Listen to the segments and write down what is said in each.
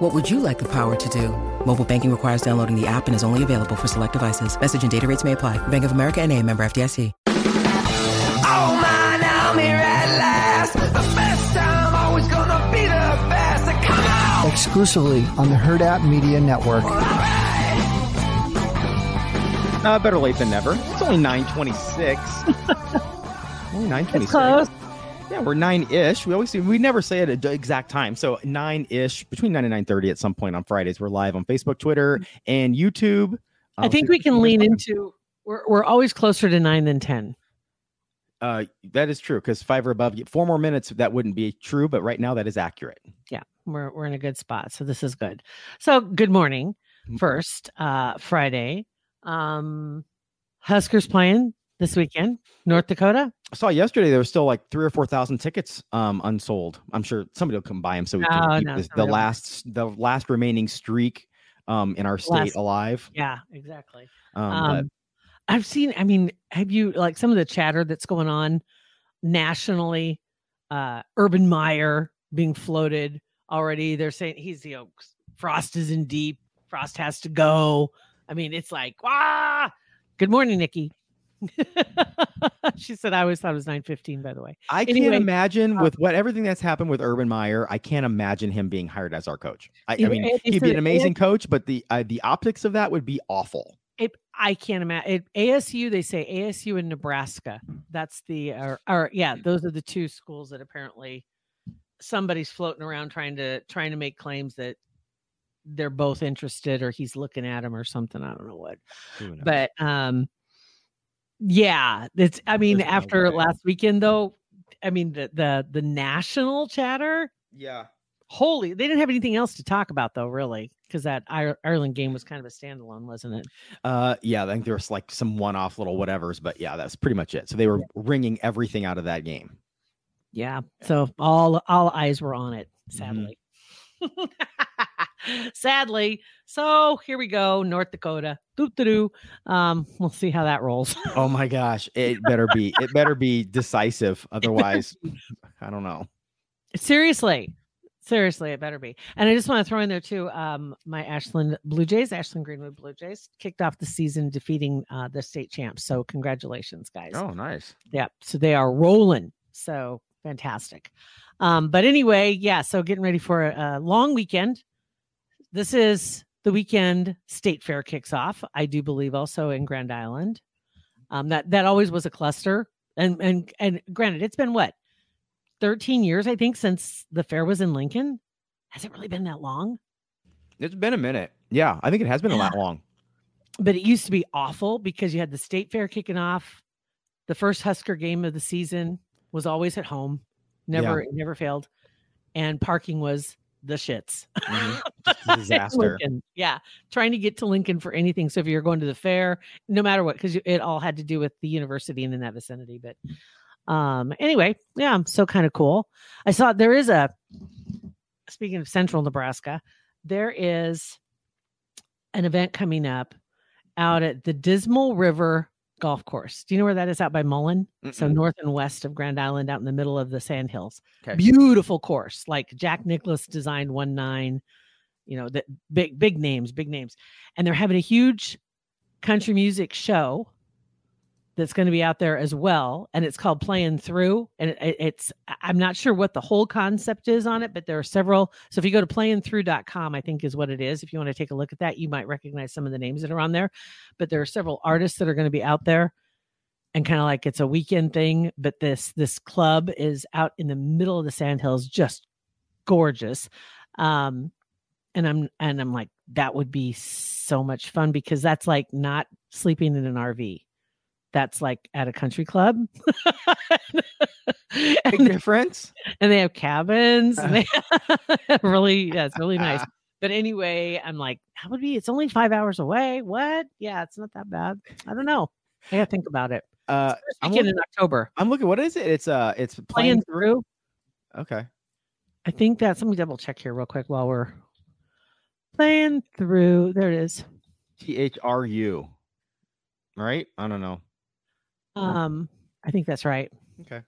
What would you like the power to do? Mobile banking requires downloading the app and is only available for select devices. Message and data rates may apply. Bank of America and a member FDIC. Oh man, I'm here at last. The best time, always gonna be the best. Come on! exclusively on the Hurrdat Media Network. Uh, better late than never. It's only 926. only 926. close. Yeah, we're nine-ish. We always we never say it at the exact time. So nine-ish, between nine and nine thirty at some point on Fridays. We're live on Facebook, Twitter, and YouTube. I think we can lean into we're we're always closer to nine than ten. Uh, that is true because five or above, four more minutes. That wouldn't be true, but right now that is accurate. Yeah, we're we're in a good spot. So this is good. So good morning. Mm-hmm. First, uh Friday. Um Huskers playing this weekend, North Dakota. I saw yesterday there was still like three or four thousand tickets um unsold. I'm sure somebody will come buy them so we can Oh, keep no, this, the somebody will. last the last remaining streak um in our state Last- alive. Yeah, exactly. Um, Um, I've seen. I mean, have you like some of the chatter that's going on nationally? Uh, Urban Meyer being floated already. They're saying he's you know Frost is in deep. Frost has to go. I mean, it's like ah. Good morning, Nikki. she said I always thought it was nine fifteen. By the way, I Anyway, can't imagine uh, with what everything that's happened with Urban Meyer. I can't imagine him being hired as our coach. I, I mean, he'd it's be an amazing coach, but the uh, the optics of that would be awful. it, I can't imagine. ASU, they say ASU and Nebraska. That's the or, or yeah, those are the two schools that apparently somebody's floating around trying to trying to make claims that they're both interested or he's looking at them or something. I don't know what. But um yeah, it's I mean There's after way. last weekend though, I mean the the the national chatter yeah, Holy, they didn't have anything else to talk about though, really, because that Ireland game was kind of a standalone, wasn't it? uh, yeah. I think there was like some one-off little whatevers, but yeah, that's pretty much it. So they were wringing everything out of that game. Yeah. So all all eyes were on it, Mm-hmm. sadly. So here we go, North Dakota. Doo doo doo. Um, we'll see how that rolls. Oh my gosh, it better be it better be decisive. Otherwise, I don't know. Seriously. Seriously, it better be. And I just want to throw in there too. Um, my Ashland Blue Jays, Ashland Greenwood Blue Jays, kicked off the season defeating uh, the state champs. So congratulations, guys. Oh, nice. Yeah. So they are rolling. So fantastic. Um, but anyway, yeah. So getting ready for a, a long weekend. This is the weekend state fair kicks off. I do believe also in Grand Island. Um, that that always was a cluster. And and and granted, it's been what 13 years, I think, since the fair was in Lincoln. Has it really been that long? It's been a minute. Yeah, I think it has been a lot long. but it used to be awful because you had the state fair kicking off. The first Husker game of the season was always at home. Never, it never failed. And parking was the shits. Mhm. Disaster. Yeah. Trying to get to Lincoln for anything. So if you're going to the fair, no matter what, because it all had to do with the university and in that vicinity. But um anyway, yeah, I'm so kind of cool. I saw there is a speaking of central Nebraska, there is an event coming up out at the Dismal River Golf Course. Do you know where that is out by Mullen? So Mm-mm. north and west of Grand Island, out in the middle of the sand hills. Okay. Beautiful course. Like Jack Nicklaus designed one nine, you know, the big, big names, big names. And they're having a huge country music show that's going to be out there as well. And it's called Playing Through. And it, it's, I'm not sure what the whole concept is on it, but there are several. So if you go to playingthrough.com, I think is what it is. If you want to take a look at that, you might recognize some of the names that are on there. But there are several artists that are going to be out there and kind of like it's a weekend thing but this this club is out in the middle of the sandhills just gorgeous um and i'm and i'm like that would be so much fun because that's like not sleeping in an rv that's like at a country club Big and, difference. and they have cabins and they really yeah it's really nice but anyway i'm like that would be it's only five hours away what yeah it's not that bad i don't know i gotta think about it Uh, I'm, weekend look- in October. I'm looking. What is it? It's uh, it's Playing playing. through. Okay. I think that's. Let me double check here real quick while we're playing through. There it is. T H R U. Right? I don't know. Um, I think that's right. Okay.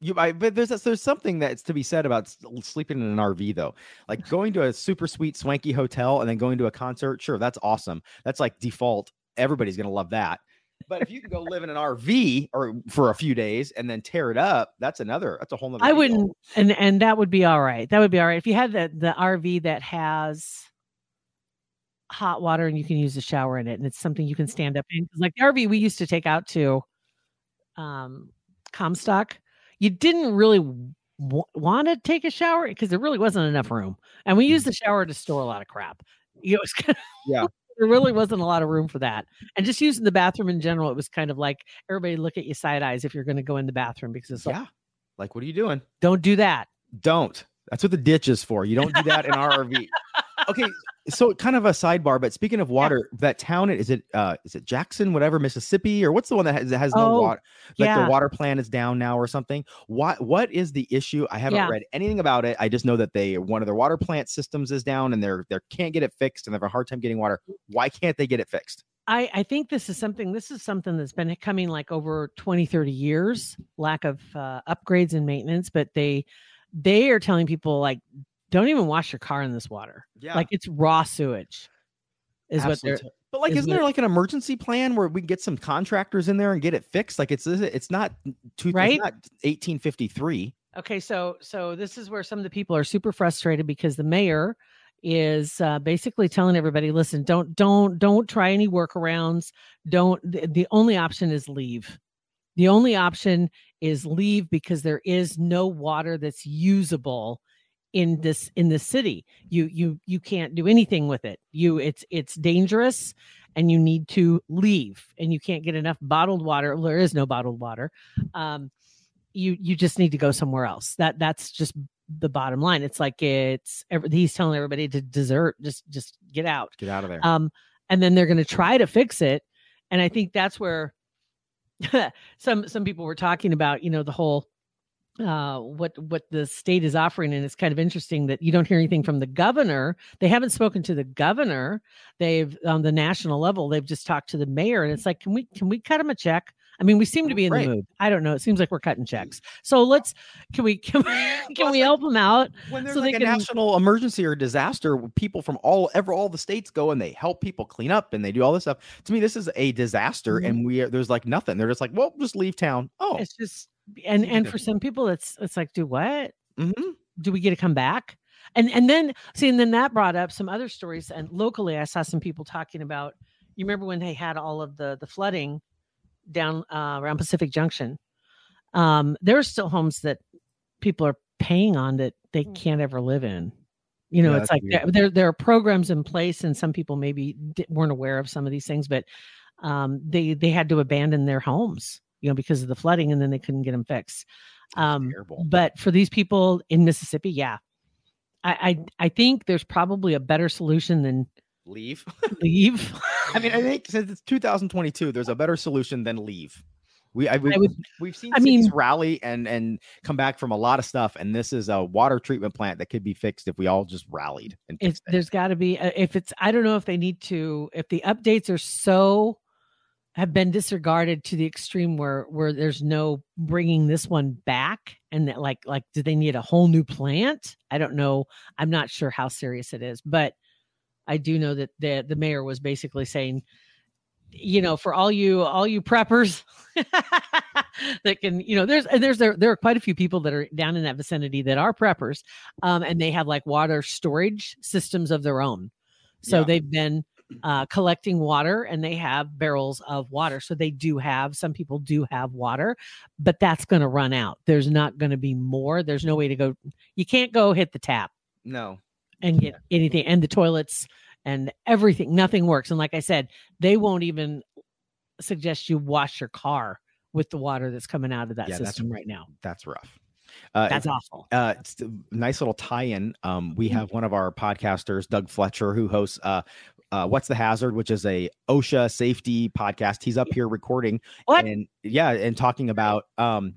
You, I, but there's there's something that's to be said about sleeping in an RV though. Like going to a super sweet swanky hotel and then going to a concert. Sure, that's awesome. That's like default. Everybody's gonna love that. But if you can go live in an RV or for a few days and then tear it up, that's another. That's a whole nother. I deal. wouldn't, and and that would be all right. That would be all right if you had the the RV that has hot water and you can use the shower in it, and it's something you can stand up in Like the RV we used to take out to, um, Comstock, you didn't really w- want to take a shower because there really wasn't enough room, and we used the shower to store a lot of crap. You know, it was kind of, Yeah. There really wasn't a lot of room for that. And just using the bathroom in general, it was kind of like everybody look at you side eyes if you're going to go in the bathroom because it's like, Yeah. Like, what are you doing? don't do that. Don't. That's what the ditch is for. You don't do that in our RV. Okay, so kind of a sidebar, but speaking of water, that town is it uh is it Jackson, whatever, Mississippi, or what's the one that has, that has no Oh, water? Like yeah. the water plant is down now or something. What what is the issue? I haven't Yeah. read anything about it. I just know that they one of their water plant systems is down and they're they can't get it fixed and they have a hard time getting water. Why can't they get it fixed? I, I think this is something this is something that's been coming like over 20 30 years lack of uh, upgrades and maintenance but they they are telling people like don't even wash your car in this water Yeah. like it's raw sewage is what they're But like, is isn't there like an emergency plan where we can get some contractors in there and get it fixed? Like, it's it's not two, Right? It's not 1853. Okay, so so this is where some of the people are super frustrated because the mayor is uh, basically telling everybody, listen, don't don't don't try any workarounds. Don't the, the only option is leave. The only option is leave because there is no water that's usable in this in the city. You you you can't do anything with it. You it's it's dangerous and you need to leave and you can't get enough bottled water. There is no bottled water. Um you you just need to go somewhere else. That that's just the bottom line. It's like it's he's telling everybody to desert, just just get out. Get out of there. Um, and then they're going to try to fix it, and I think that's where some some people were talking about. You know, the whole uh what what the state is offering and it's kind of interesting that you don't hear anything from the governor they haven't spoken to the governor they've on the national level they've just talked to the mayor and it's like can we can we cut him a check i mean we seem to be in Right. the mood i don't know it seems like we're cutting checks so let's can we can we, can we help them out when there's so like they a can- national emergency or disaster, people from all ever all the states go and they help people clean up and they do all this stuff. To me, this is a disaster, Mhm. and we are, there's like nothing. They're just like, well, just leave town. Oh, it's just and and for some people it's it's like do what? Mhm. do we get to come back? And and then see and then that brought up some other stories and locally i saw some people talking about you remember when they had all of the the flooding down uh, around pacific junction? Um there are still homes that people are paying on that they can't ever live in. You know Mm. Yeah, it's like there, there there are programs in place and some people maybe weren't aware of some of these things but um they they had to abandon their homes you know because of the flooding and then they couldn't get them fixed. Um but for these people in mississippi yeah. I, I i think there's probably a better solution than leave. leave. I mean, I think since it's 2022, there's a better solution than leave. We I, we've, would- we've seen I cities mean- rally and and come back from a lot of stuff, and this is a water treatment plant that could be fixed if we all just rallied and it's, there's got to be uh, if it's i don't know if they need to if the updates are so have been disregarded to the extreme where where there's no bringing this one back and that like like do they need a whole new plant? I don't know. I'm not sure how serious it is but i do know that the the mayor was basically saying you know for all you all you preppers that can you know there's and there's there there are quite a few people that are down in that vicinity that are preppers um and they have like water storage systems of their own. So Yeah. they've been uh collecting water and they have barrels of water. So they do have some people do have water but that's going to run out. There's not going to be more. There's no way to go you can't go hit the tap no. and get anything and the toilets and everything nothing works. And like i said they won't even suggest you wash your car with the water that's coming out of that Yeah, system right now. That's rough. Uh, that's awful. uh it's a nice little tie-in. Um we have one of our podcasters doug fletcher who hosts uh uh, What's the Hazard, which is a OSHA safety podcast. He's up here recording What? and yeah, and talking about um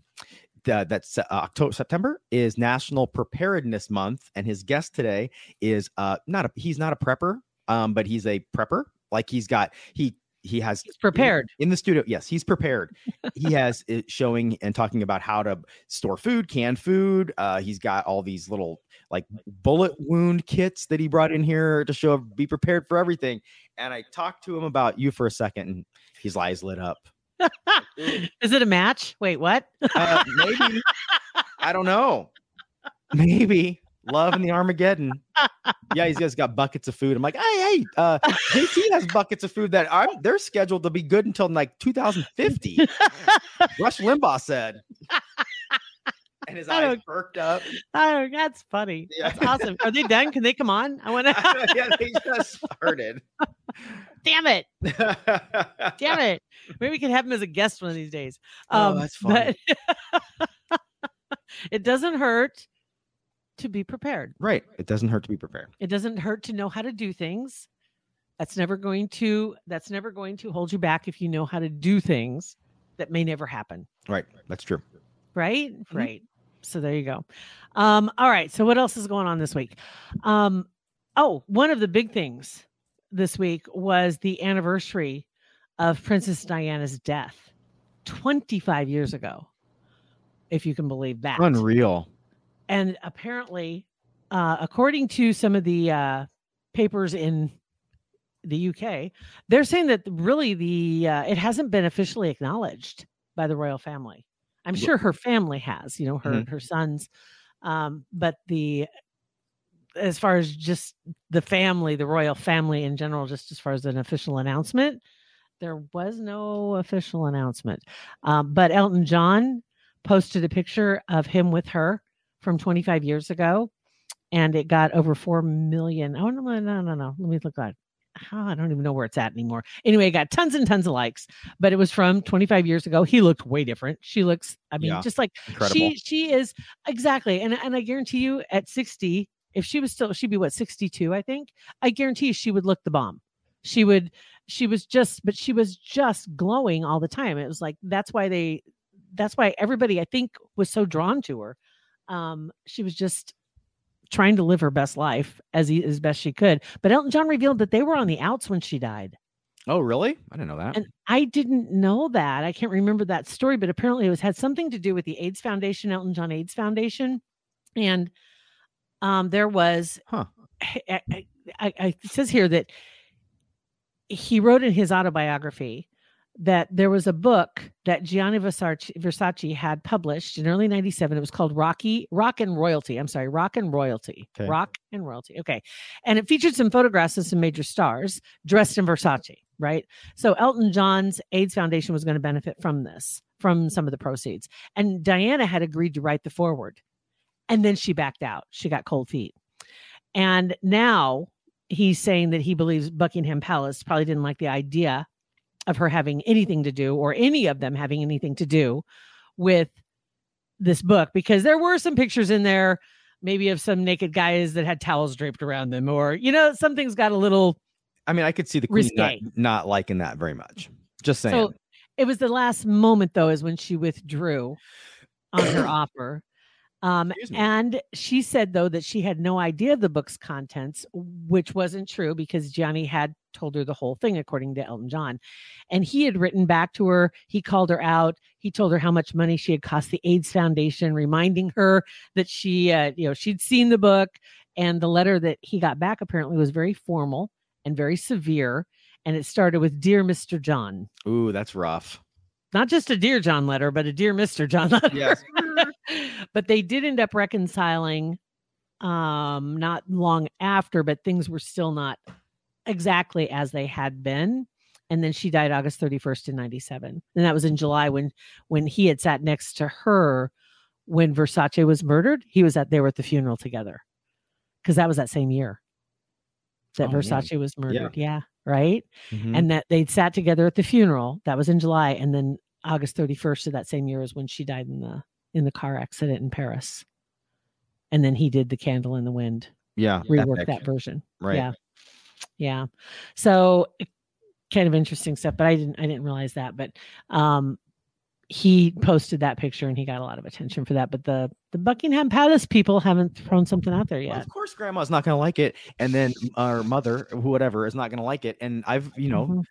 the, that's uh, October September is National Preparedness Month, and his guest today is uh not a he's not a prepper, um, but he's a prepper. Like he's got he he has He's prepared. in the studio. Yes, he's prepared. he has it showing and talking about how to store food, canned food. Uh, he's got all these little like bullet wound kits that he brought in here to show be prepared for everything. And I talked to him about you for a second, and his eyes lit up. Is it a match? Wait, what? Uh, maybe I don't know. Maybe love in the Armageddon. Yeah, he's just got buckets of food. I'm like, hey, hey, uh, JT has buckets of food that I'm they're scheduled to be good until like 2050. Rush Limbaugh said. And his eyes perked up. Oh, that's funny. Yeah. That's awesome. Are they done? Can they come on? I want to. yeah, they just started. Damn it! Damn it! Maybe we can have him as a guest one of these days. Um, Oh, that's funny. but it doesn't hurt to be prepared. right. It doesn't hurt to be prepared. It doesn't hurt to know how to do things. That's never going to. That's never going to hold you back if you know how to do things that may never happen. Right. That's true. right right so there you go um all right so what else is going on this week um oh one of the big things this week was the anniversary of princess diana's death 25 years ago if you can believe that Unreal. And apparently uh according to some of the uh papers in the UK they're saying that really the uh, it hasn't been officially acknowledged by the royal family. I'm sure her family has you know her Mhm. her sons. Um but the as far as just the family the royal family in general just as far as an official announcement there was no official announcement. Um, but elton john posted a picture of him with her from 25 years ago and it got over 4 million oh no no no no let me look at oh, I don't even know where it's at anymore. Anyway, it got tons and tons of likes, but it was from 25 years ago. He looked way different. She looks, I mean, Yeah. just like Incredible. she she is exactly. And and I guarantee you at 60, if she was still she'd be what 62, I think. I guarantee you she would look the bomb. She would she was just but she was just glowing all the time. It was like that's why they that's why everybody I think was so drawn to her. Um she was just trying to live her best life as he, as best she could. But Elton John revealed that they were on the outs when she died. oh, really? I didn't know that. And I didn't know that. I can't remember that story, but apparently it was had something to do with the AIDS Foundation, Elton John AIDS Foundation. And um, there was, Huh. I, I, I, it says here that he wrote in his autobiography that there was a book that Gianni Versace, Versace had published in early 97. It was called Rocky, Rock and Royalty. I'm sorry, Rock and Royalty. Okay. Rock and Royalty. Okay. And it featured some photographs of some major stars dressed in Versace, right? So Elton John's AIDS Foundation was going to benefit from this, from some of the proceeds. And Diana had agreed to write the forward. And then she backed out. She got cold feet. And now he's saying that he believes Buckingham Palace probably didn't like the idea of her having anything to do or any of them having anything to do with this book because there were some pictures in there maybe of some naked guys that had towels draped around them or you know something's got a little I mean, I could see the queen not, not liking that very much. Just saying. So it was the last moment, though, is when she withdrew on her offer. Um, and she said, though, that she had no idea of the book's contents, which wasn't true because Gianni had told her the whole thing, according to Elton John. And he had written back to her. He called her out. He told her how much money she had cost the AIDS Foundation, reminding her that she, uh, you know, she'd seen the book. And the letter that he got back apparently was very formal and very severe. And it started with Dear Mr. John Ooh, that's rough. not just a dear John letter, but a dear Mr. John letter. Yes. But they did end up reconciling um not long after, but things were still not exactly as they had been. And then she died August 31st in 97. And that was in July when when he had sat next to her when Versace was murdered. He was at they were at the funeral together. Because that was that same year that Oh, man. Versace was murdered. Yeah. Right Mhm. and that they'd sat together at the funeral. That was in July, and then August 31st of that same year is when she died in the in the car accident in Paris. And then he did the Candle in the Wind, yeah. reworked epic. that version. Right. Yeah. Yeah. So kind of interesting stuff, but I didn't I didn't realize that. But um he posted that picture and he got a lot of attention for that. But the the Buckingham Palace people haven't thrown something out there Well, yet. of course, grandma's not going to like it, and then our mother, whatever, is not going to like it. And I've, you know, Mhm.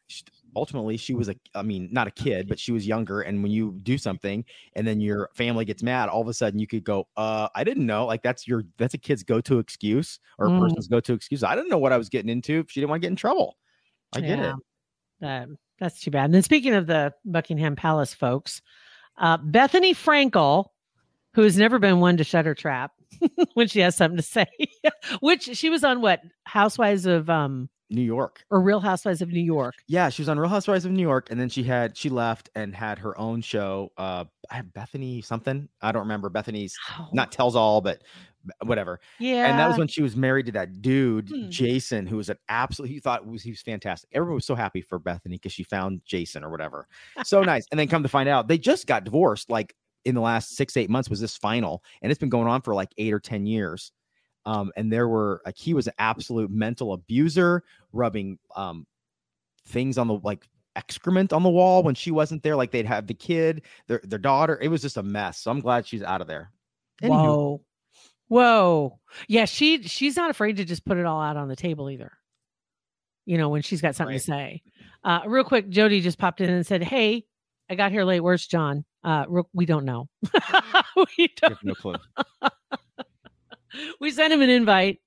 Ultimately, she was a, I mean, not a kid, but she was younger. And when you do something, and then your family gets mad, all of a sudden you could go, "Uh, I didn't know." Like that's your, that's a kid's go-to excuse or a Mm. person's go-to excuse. I didn't know what I was getting into. If she didn't want to get in trouble, I get it. That, that's too bad. And then speaking of the Buckingham Palace folks, uh, Bethenny Frankel, who has never been one to shut her trap when she has something to say, which she was on what Housewives of um New York. or Real Housewives of New York. Yeah, she was on Real Housewives of New York, and then she had she left and had her own show. Uh, I have Bethenny something. I don't remember Bethenny's not tells all, but whatever. yeah, And that was when she was married to that dude, Hmm. Jason, who was an absolute. He thought was he was fantastic. Everyone was so happy for Bethenny because she found Jason or whatever. So nice. And then come to find out, they just got divorced. Like in the last six eight months was this final, and it's been going on for like eight or ten years. Um, and there were like he was an absolute mental abuser, rubbing um things on the like excrement on the wall when she wasn't there. Like they'd have the kid, their their daughter. It was just a mess. So I'm glad she's out of there. Anywho, whoa, whoa, yeah. She she's not afraid to just put it all out on the table either. You know when she's got something to say. Uh, real quick, Jody just popped in and said, "Hey, I got here late. Where's John? Uh, we don't know. we don't. no clue. We sent him an invite.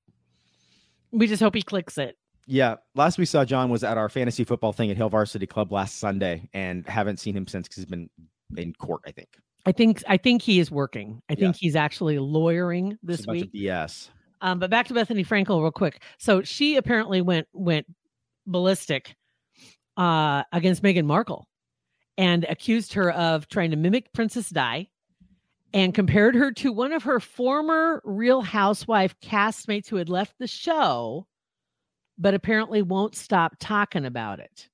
We just hope he clicks it. Yeah, last we saw John was at our fantasy football thing at Hail Varsity Club last Sunday, and haven't seen him since because he's been in court. I think I think I think he is working. I Yeah. think he's actually lawyering this week. BS. Um, but back to Bethenny Frankel real quick. So she apparently went went ballistic uh, against Meghan Markle and accused her of trying to mimic Princess Di and compared her to one of her former Real Housewife castmates who had left the show, but apparently won't stop talking about it.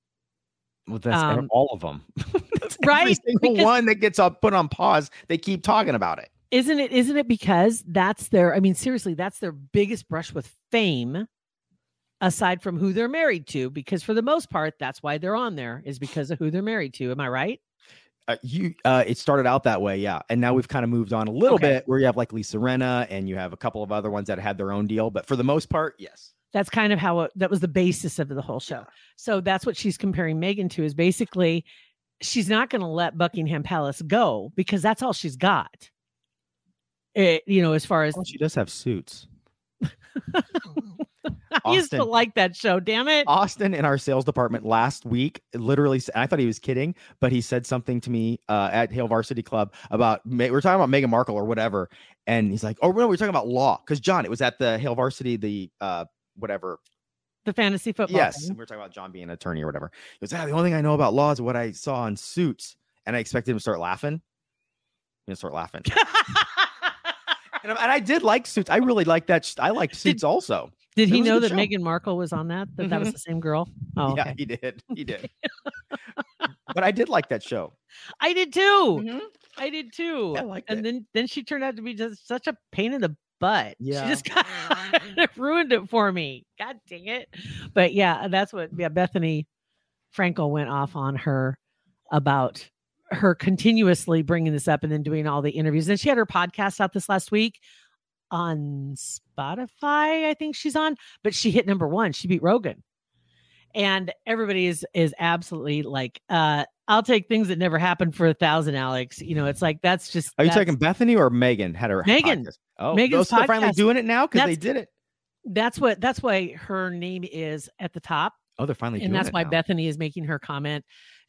Well, that's Um, all of them, right? Every single Because- one that gets up put on pause, they keep talking about it. isn't it isn't it because that's their i mean seriously that's their biggest brush with fame aside from who they're married to because for the most part that's why they're on there is because of who they're married to am i right Uh, you, uh, it started out that way, yeah, and now we've kind of moved on a little Okay. bit where you have like Lisa Rinna and you have a couple of other ones that had their own deal, but for the most part, yes. that's kind of how it, that was the basis of the whole show so that's what she's comparing meghan to is basically she's not going to let buckingham palace go because that's all she's got it, you know as far as Well, she does have suits. i used to like that show damn it Austin in our sales department last week literally I thought he was kidding, but he said something to me uh, at Hail Varsity Club about we we're talking about Meghan Markle or whatever, and he's like, "Oh, no, we we're talking about law." Because John, it was at the Hail Varsity, the uh, whatever. the fantasy football yes, we were talking about John being an attorney or whatever. He goes, "Ah, the only thing I know about law is what I saw on Suits," and I expected him to start laughing. He didn't start laughing, and, I- and I did like Suits. I really like that. I liked Suits also. Did he know that show. Meghan Markle was on that? That that was Mhm. the same girl? Oh, Yeah, okay. he did. He did. but I did like that show. I did too. I did too. I liked and it. then then she turned out to be just such a pain in the butt. Yeah. She just kind of ruined it for me. God dang it. But yeah, that's what yeah, Bethenny Frankel went off on her about her continuously bringing this up and then doing all the interviews. And she had her podcast out this last week on Spotify, I think she's on, but she hit number 1. She beat Rogan. And everybody is is absolutely like uh I'll take things that never happened for a thousand, Alex. You know, it's like that's just Are you talking Bethenny or Meghan had her Meghan. podcast? Oh, Meghan's those are finally doing it now because they did it. that's what that's why her name is at the top Oh, they're finally doing it. and that's why now. bethenny is making her comment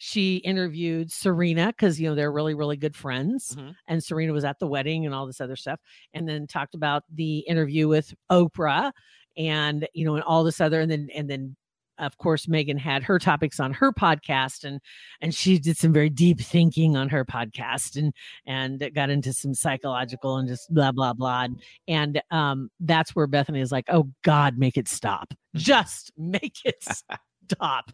she interviewed serena because you know they're really really good friends Mhm. and serena was at the wedding and all this other stuff and then talked about the interview with oprah and you know and all this other and then and then of course meghan had her topics on her podcast and and she did some very deep thinking on her podcast and and got into some psychological and just blah blah blah and um that's where bethenny is like oh god make it stop. Just make it stop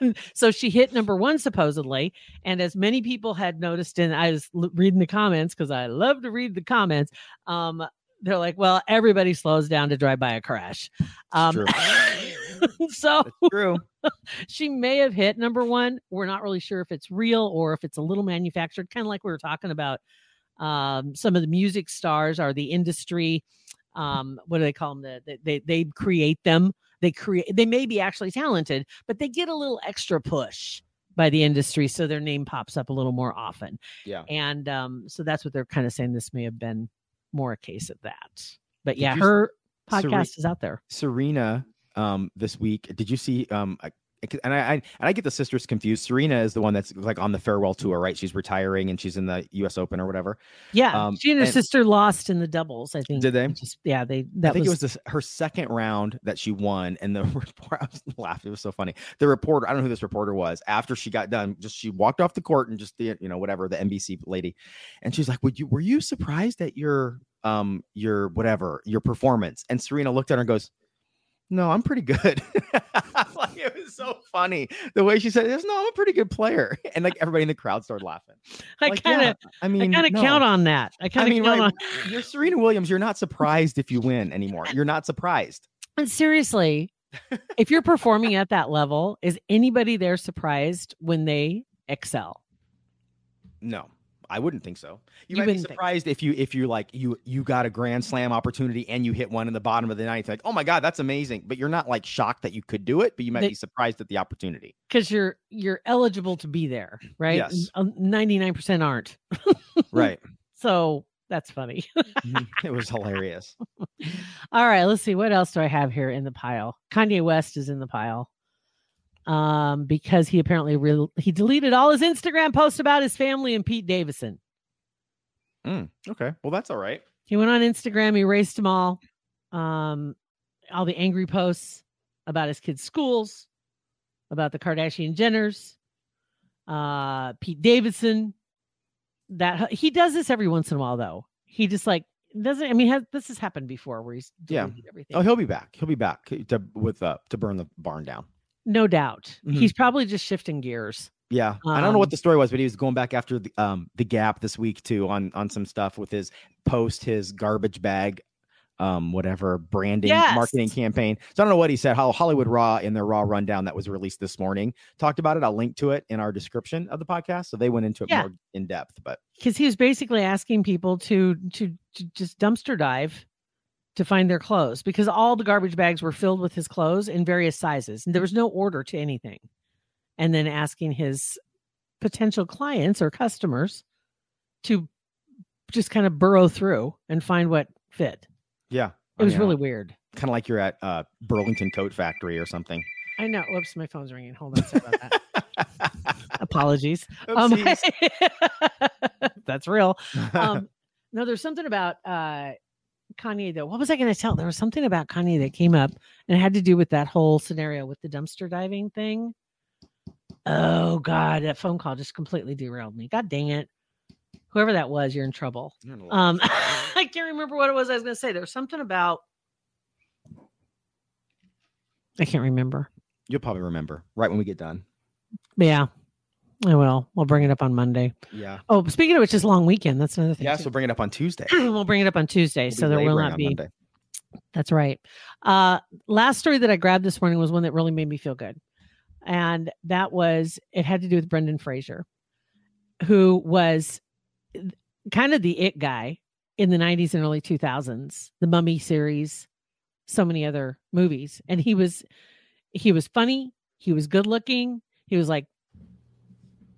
and so she hit number one supposedly and as many people had noticed and i was reading the comments because i love to read the comments um they're like well everybody slows down to drive by a crash um so true. she may have hit number one. We're not really sure if it's real or if it's a little manufactured, kind of like we were talking about. Um, some of the music stars are the industry. Um, what do they call them? The, they they create them. They create. They may be actually talented, but they get a little extra push by the industry, so their name pops up a little more often. Yeah. And um, so that's what they're kind of saying. This may have been more a case of that. But yeah, her podcast is out there. Serena um this week. Did you see um and I, I and I get the sisters confused. Serena is the one that's like on the farewell tour, right? She's retiring and she's in the U.S. Open or whatever. Yeah, Um, she and her and- sister lost in the doubles. I think. Did they? Just yeah, they. That I think was, it was this, her second round that she won, and the report. I was laughing; it was so funny. The reporter, I don't know who this reporter was. After she got done, just she walked off the court and just the you know whatever the NBC lady, and she's like, "Would you were you surprised at your um your whatever your performance?" And Serena looked at her and goes, "No, I'm pretty good." like it was so funny the way she said, "This no, I'm a pretty good player," and like everybody in the crowd started laughing. I Like, kind of, yeah, I mean, I kind of no. count on that. I I kind of mean, count right, on. you're Serena Williams. You're not surprised if you win anymore. You're not surprised. And seriously, if you're performing at that level, is anybody there surprised when they excel? No, I wouldn't think so. You, You might be wouldn't think. surprised if you if you like you you got a grand slam opportunity and you hit one in the bottom of the ninth. Like, oh my god, that's amazing. But you're not like shocked that you could do it. But you might They- be surprised at the opportunity. Because you're you're eligible to be there, right? Yes. Ninety nine percent aren't. Right. So that's funny. Mhm. it was hilarious. All right, let's see what else do I have here in the pile. Kanye West is in the pile. Um, because he apparently re- he deleted all his Instagram posts about his family and Pete Davidson. Okay. Well, that's all right. He went on Instagram, he erased them all. Um, all the angry posts about his kids' schools, about the Kardashian Jenners, uh, Pete Davidson. That he does this every once in a while, though. He just like doesn't. I mean, has, this has happened before where he's Yeah. everything. Oh, he'll be back. He'll be back to with uh to burn the barn down. No doubt. Mhm. He's probably just shifting gears. Yeah, I don't know Um, what the story was, but he was going back after the um the Gap this week too on on some stuff with his post his garbage bag, um whatever branding marketing campaign. So I don't know what he said. How Hollywood Raw in their Raw rundown that was released this morning talked about it. I'll link to it in our description of the podcast. So they went into it Yeah. more in depth. But because he was basically asking people to, to to just dumpster dive to find their clothes because all the garbage bags were filled with his clothes in various sizes. And there was no order to anything. And then asking his potential clients or customers to just kind of burrow through and find what fit. Yeah, it was really weird. Kind of like you're at uh Burlington Coat Factory or something. i know. Whoops my phone's ringing. Hold on. Sorry about that. Apologies. Um, that's real. Um no there's something about uh kanye though. What was i going to tell? There was something about kanye that came up and it had to do with that whole scenario with the dumpster diving thing. Oh god that phone call just completely derailed me. God dang it. Whoever that was you're in trouble. You're in a lot of um i can't remember what it was i was going to say. There was something about i can't remember. You'll probably remember right when we get done. Yeah i will we'll bring it up on monday Yeah. oh speaking of which is long weekend that's another thing Yeah. too. So bring it up on Tuesday. we'll bring it up on Tuesday, We'll so there will not be. Monday. That's right. Uh, last story that I grabbed this morning was one that really made me feel good, and that was it had to do with Brendan Fraser, who was kind of the it guy in the '90s and early 2000s, the Mummy series, so many other movies, and he was he was funny, he was good looking, he was like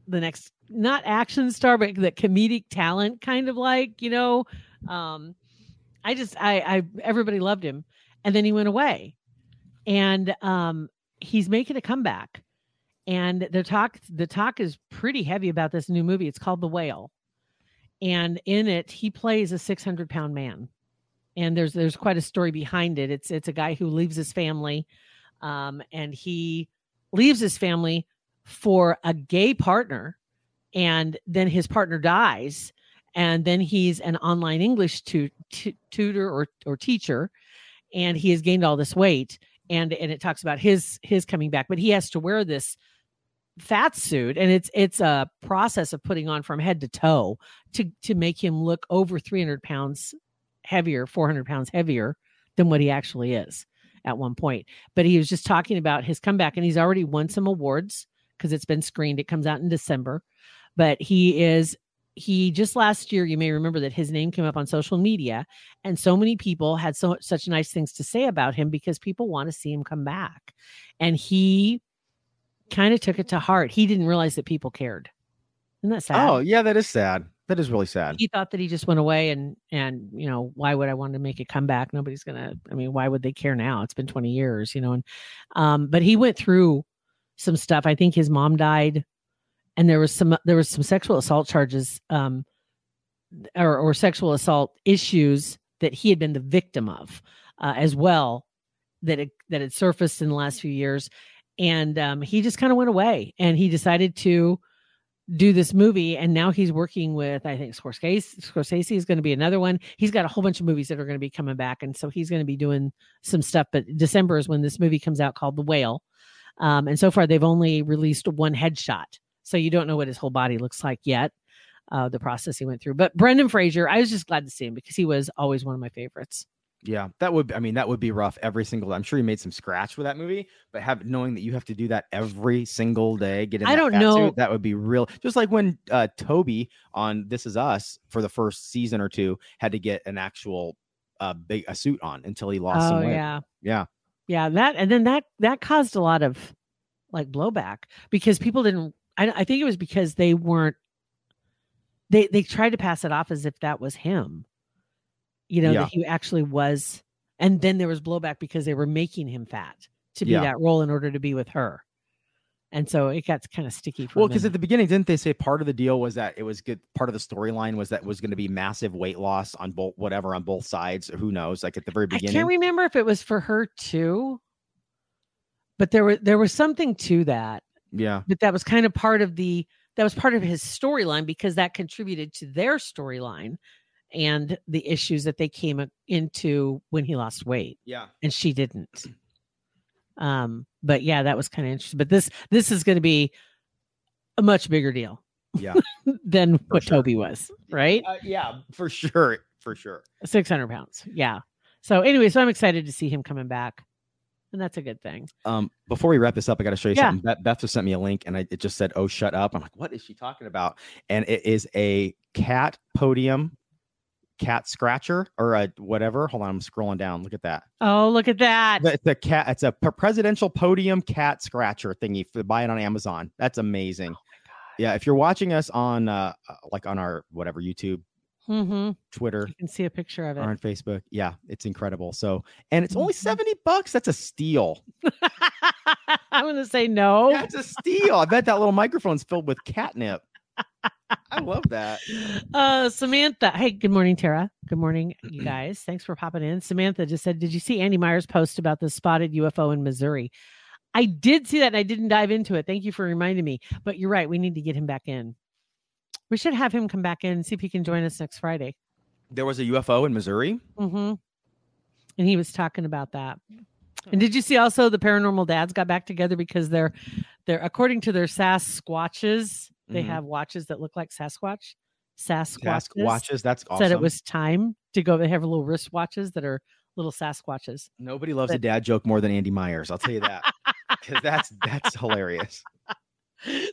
the next not action star but the comedic talent kind of like you know um i just i i everybody loved him. And then he went away. And um he's making a comeback. And the talk the talk is pretty heavy about this new movie. It's called the whale. And in it he plays a 600 pound man. And there's there's quite a story behind it. It's it's a guy who leaves his family um and he leaves his family for a gay partner and then his partner dies and then he's an online english tu- tu- tutor or, or teacher and he has gained all this weight and and it talks about his his coming back but he has to wear this fat suit and it's it's a process of putting on from head to toe to to make him look over 300 pounds heavier 400 pounds heavier than what he actually is at one point. But he was just talking about his comeback, and he's already won some awards because it's been screened. It comes out in December, but he is he just last year you may remember that his name came up on social media and so many people had so such nice things to say about him because people want to see him come back. And he kind of took it to heart. He didn't realize that people cared. Isn't that sad? Oh, yeah, that is sad. That is really sad. he thought that he just went away and and you know why would i want to make a comeback nobody's gonna i mean why would they care now? It's been 20 years you know and um but he went through some stuff. I think his mom died and there was some there was some sexual assault charges um or, or sexual assault issues that he had been the victim of uh, as well that it, that had surfaced in the last few years. And um, he just kind of went away and he decided to do this movie and now he's working with i think scorsese scorsese is going to be another one. He's got a whole bunch of movies that are going to be coming back and so he's going to be doing some stuff but december is when this movie comes out called the whale um, and so far they've only released one headshot so you don't know what his whole body looks like yet uh, the process he went through but brendan fraser i was just glad to see him because he was always one of my favorites Yeah, that would. I mean, that would be rough every single. I'm sure he made some scratch with that movie, but have knowing that you have to do that every single day. Get in. I that don't know- suit, that would be real. Just like when uh Toby on This Is Us for the first season or two had to get an actual uh big a suit on until he lost oh some weight. yeah Yeah. Yeah that and then that that caused a lot of like blowback because people didn't I, I think it was because they weren't they they tried to pass it off as if that was him you know Yeah. that he actually was and then there was blowback because they were making him fat to be Yeah. that role in order to be with her and so it got kind of sticky for Well, because at the beginning, didn't they say part of the deal was that it was good? Part of the storyline was that was going to be massive weight loss on both, whatever, on both sides. Who knows? Like at the very beginning, I can't remember if it was for her too but there was there was something to that yeah. but that was kind of part of the that was part of his storyline because that contributed to their storyline and the issues that they came into when he lost weight Yeah. and she didn't um but yeah that was kind of interesting but this this is going to be a much bigger deal Yeah. than what sure. toby was right Uh, yeah. For sure. For sure. 600 pounds yeah so anyway so i'm excited to see him coming back and that's a good thing Um, before we wrap this up, I got to show you Yeah. something. Beth, Beth just sent me a link, and I, it just said, "Oh, shut up." I'm like, "What is she talking about?" And it is a cat podium, cat scratcher, or a whatever. Hold on, I'm scrolling down. Look at that. oh look at that It's a cat. It's a presidential podium cat scratcher thingy. For, buy it on Amazon. That's amazing. Yeah, if you're watching us on uh uh, like on our whatever YouTube, hmm Twitter, you can see a picture of or it on Facebook, yeah, it's incredible. So, and it's only Mhm. 70 bucks. That's a steal. i'm to say no it's a steal. I bet that little microphone's filled with catnip. I love that. Uh, Samantha. Hey, good morning, Tara. Good morning, you guys. Thanks for popping in. Samantha just said, Did you see Andy Myers' post about the spotted UFO in Missouri? I did see that and I didn't dive into it. Thank you for reminding me. But you're right. We need to get him back in. We should have him come back in and see if he can join us next Friday. There was a UFO in Missouri. Mm-hmm. And he was talking about that. And did you see also the paranormal dads got back together because they're they're according to their Sasquatches, they Mhm. have watches that look like Sasquatch. Task Sasquatches watches. That's awesome. said it was time to go. They have little wristwatches that are little Sasquatches. Nobody loves a dad joke more than Andy Myers. I'll tell you that. Because that's that's hilarious.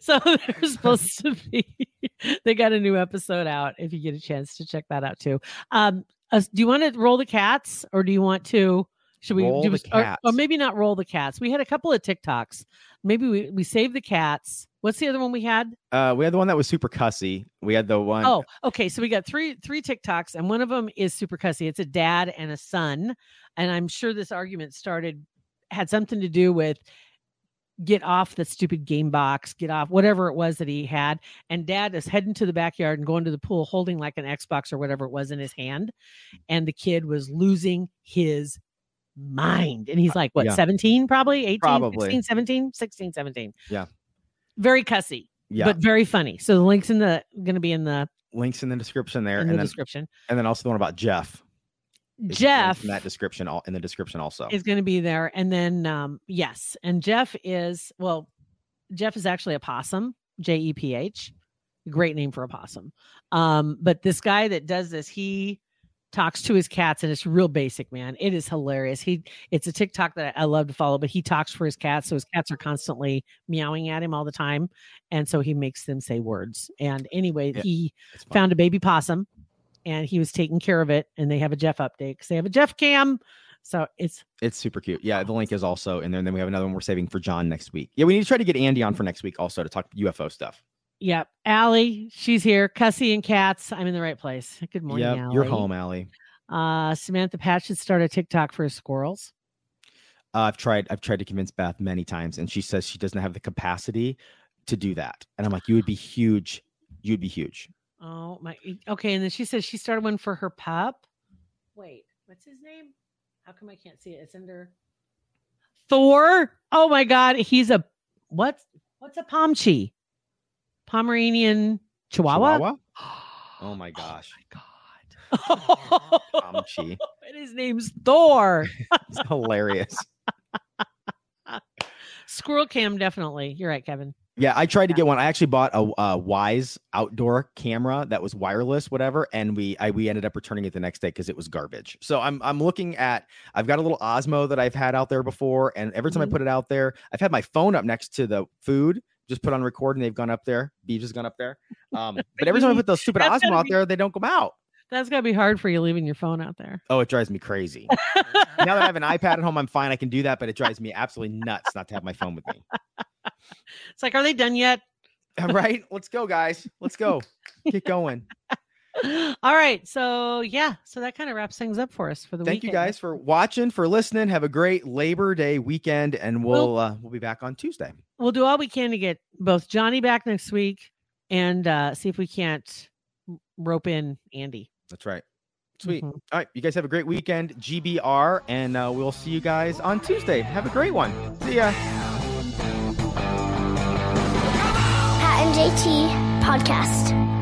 So they're supposed to be. They got a new episode out. If you get a chance to check that out too. Um, uh, do you want to roll the cats, or do you want to? Should we Roll do? the or- Or, maybe not roll the cats. We had a couple of TikToks. Maybe we we save the cats. What's the other one we had? Uh, we had the one that was super cussy. We had the one. Oh, okay. So we got three three TikToks, and one of them is super cussy. It's a dad and a son, and I'm sure this argument started had something to do with get off the stupid game box, get off whatever it was that he had. And dad is heading to the backyard and going to the pool, holding like an Xbox or whatever it was in his hand, and the kid was losing his mind. And he's like, what, Yeah. 17 probably, 18, Probably. 16, 17, 16, 17. Yeah. Very cussy, yeah. but very funny. So the link's in the going to be in the links in the description there, in and the then description. and then also the one about Jeff. Jeff in that description all in the description also. is going to be there, and then um, yes, and Jeff is well, Jeff is actually a possum, J E P H, great name for a possum. Um, but this guy that does this, he talks to his cats and it's real basic, man. It is hilarious. He it's a TikTok that I love to follow, but he talks for his cats. So his cats are constantly meowing at him all the time. And so he makes them say words. And anyway, Yeah, he found a baby possum and he was taking care of it. And they have a Jeff update because they have a Jeff cam. So it's It's super cute. Yeah, the link is also in there. And then we have another one we're saving for John next week. Yeah, we need to try to get Andy on for next week also to talk UFO stuff. Yep. Allie, she's here. Cussy and cats. I'm in the right place. Good morning, Yeah, Allie. you're home, Allie. Uh, Samantha Patch should start a TikTok for squirrels. Uh, I've tried. I've tried to convince Beth many times, and she says she doesn't have the capacity to do that. And I'm like, you would be huge. You'd be huge. Oh my. Okay, and then she says she started one for her pup. Wait, what's his name? How come I can't see it? It's under Thor. Oh my God, he's a what's what's a Pomchi? Pomeranian Chihuahua. Chihuahua? Oh my gosh. Oh my God. And his name's Thor. It's hilarious. Squirrel Cam, definitely. You're right, Kevin. Yeah, I tried to get one. I actually bought a, a Wyze outdoor camera that was wireless, whatever, and we I we ended up returning it the next day because it was garbage. So I'm I'm looking at I've got a little Osmo that I've had out there before, and every time Mhm. I put it out there, I've had my phone up next to the food, just put on record, and they've gone up there. Beeves has gone up there. Um, but every time I put those stupid Osmo out be- there, they don't come out. That's gotta be hard for you leaving your phone out there. Oh, it drives me crazy. now that I have an iPad at home, I'm fine. I can do that, but it drives me absolutely nuts not to have my phone with me. It's like, are they done yet? right? Let's go, guys. Let's go. Get going. All right. So yeah, so that kind of wraps things up for us for the week. Thank you guys for watching, for listening. Have a great Labor Day weekend, and we'll uh, we'll be back on Tuesday. We'll do all we can to get both Johnny back next week and uh see if we can't rope in Andy. That's right. Sweet. Mhm. All right, you guys have a great weekend, GBR, and uh, we'll see you guys on Tuesday. Have a great one. See ya. Pat and JT Podcast,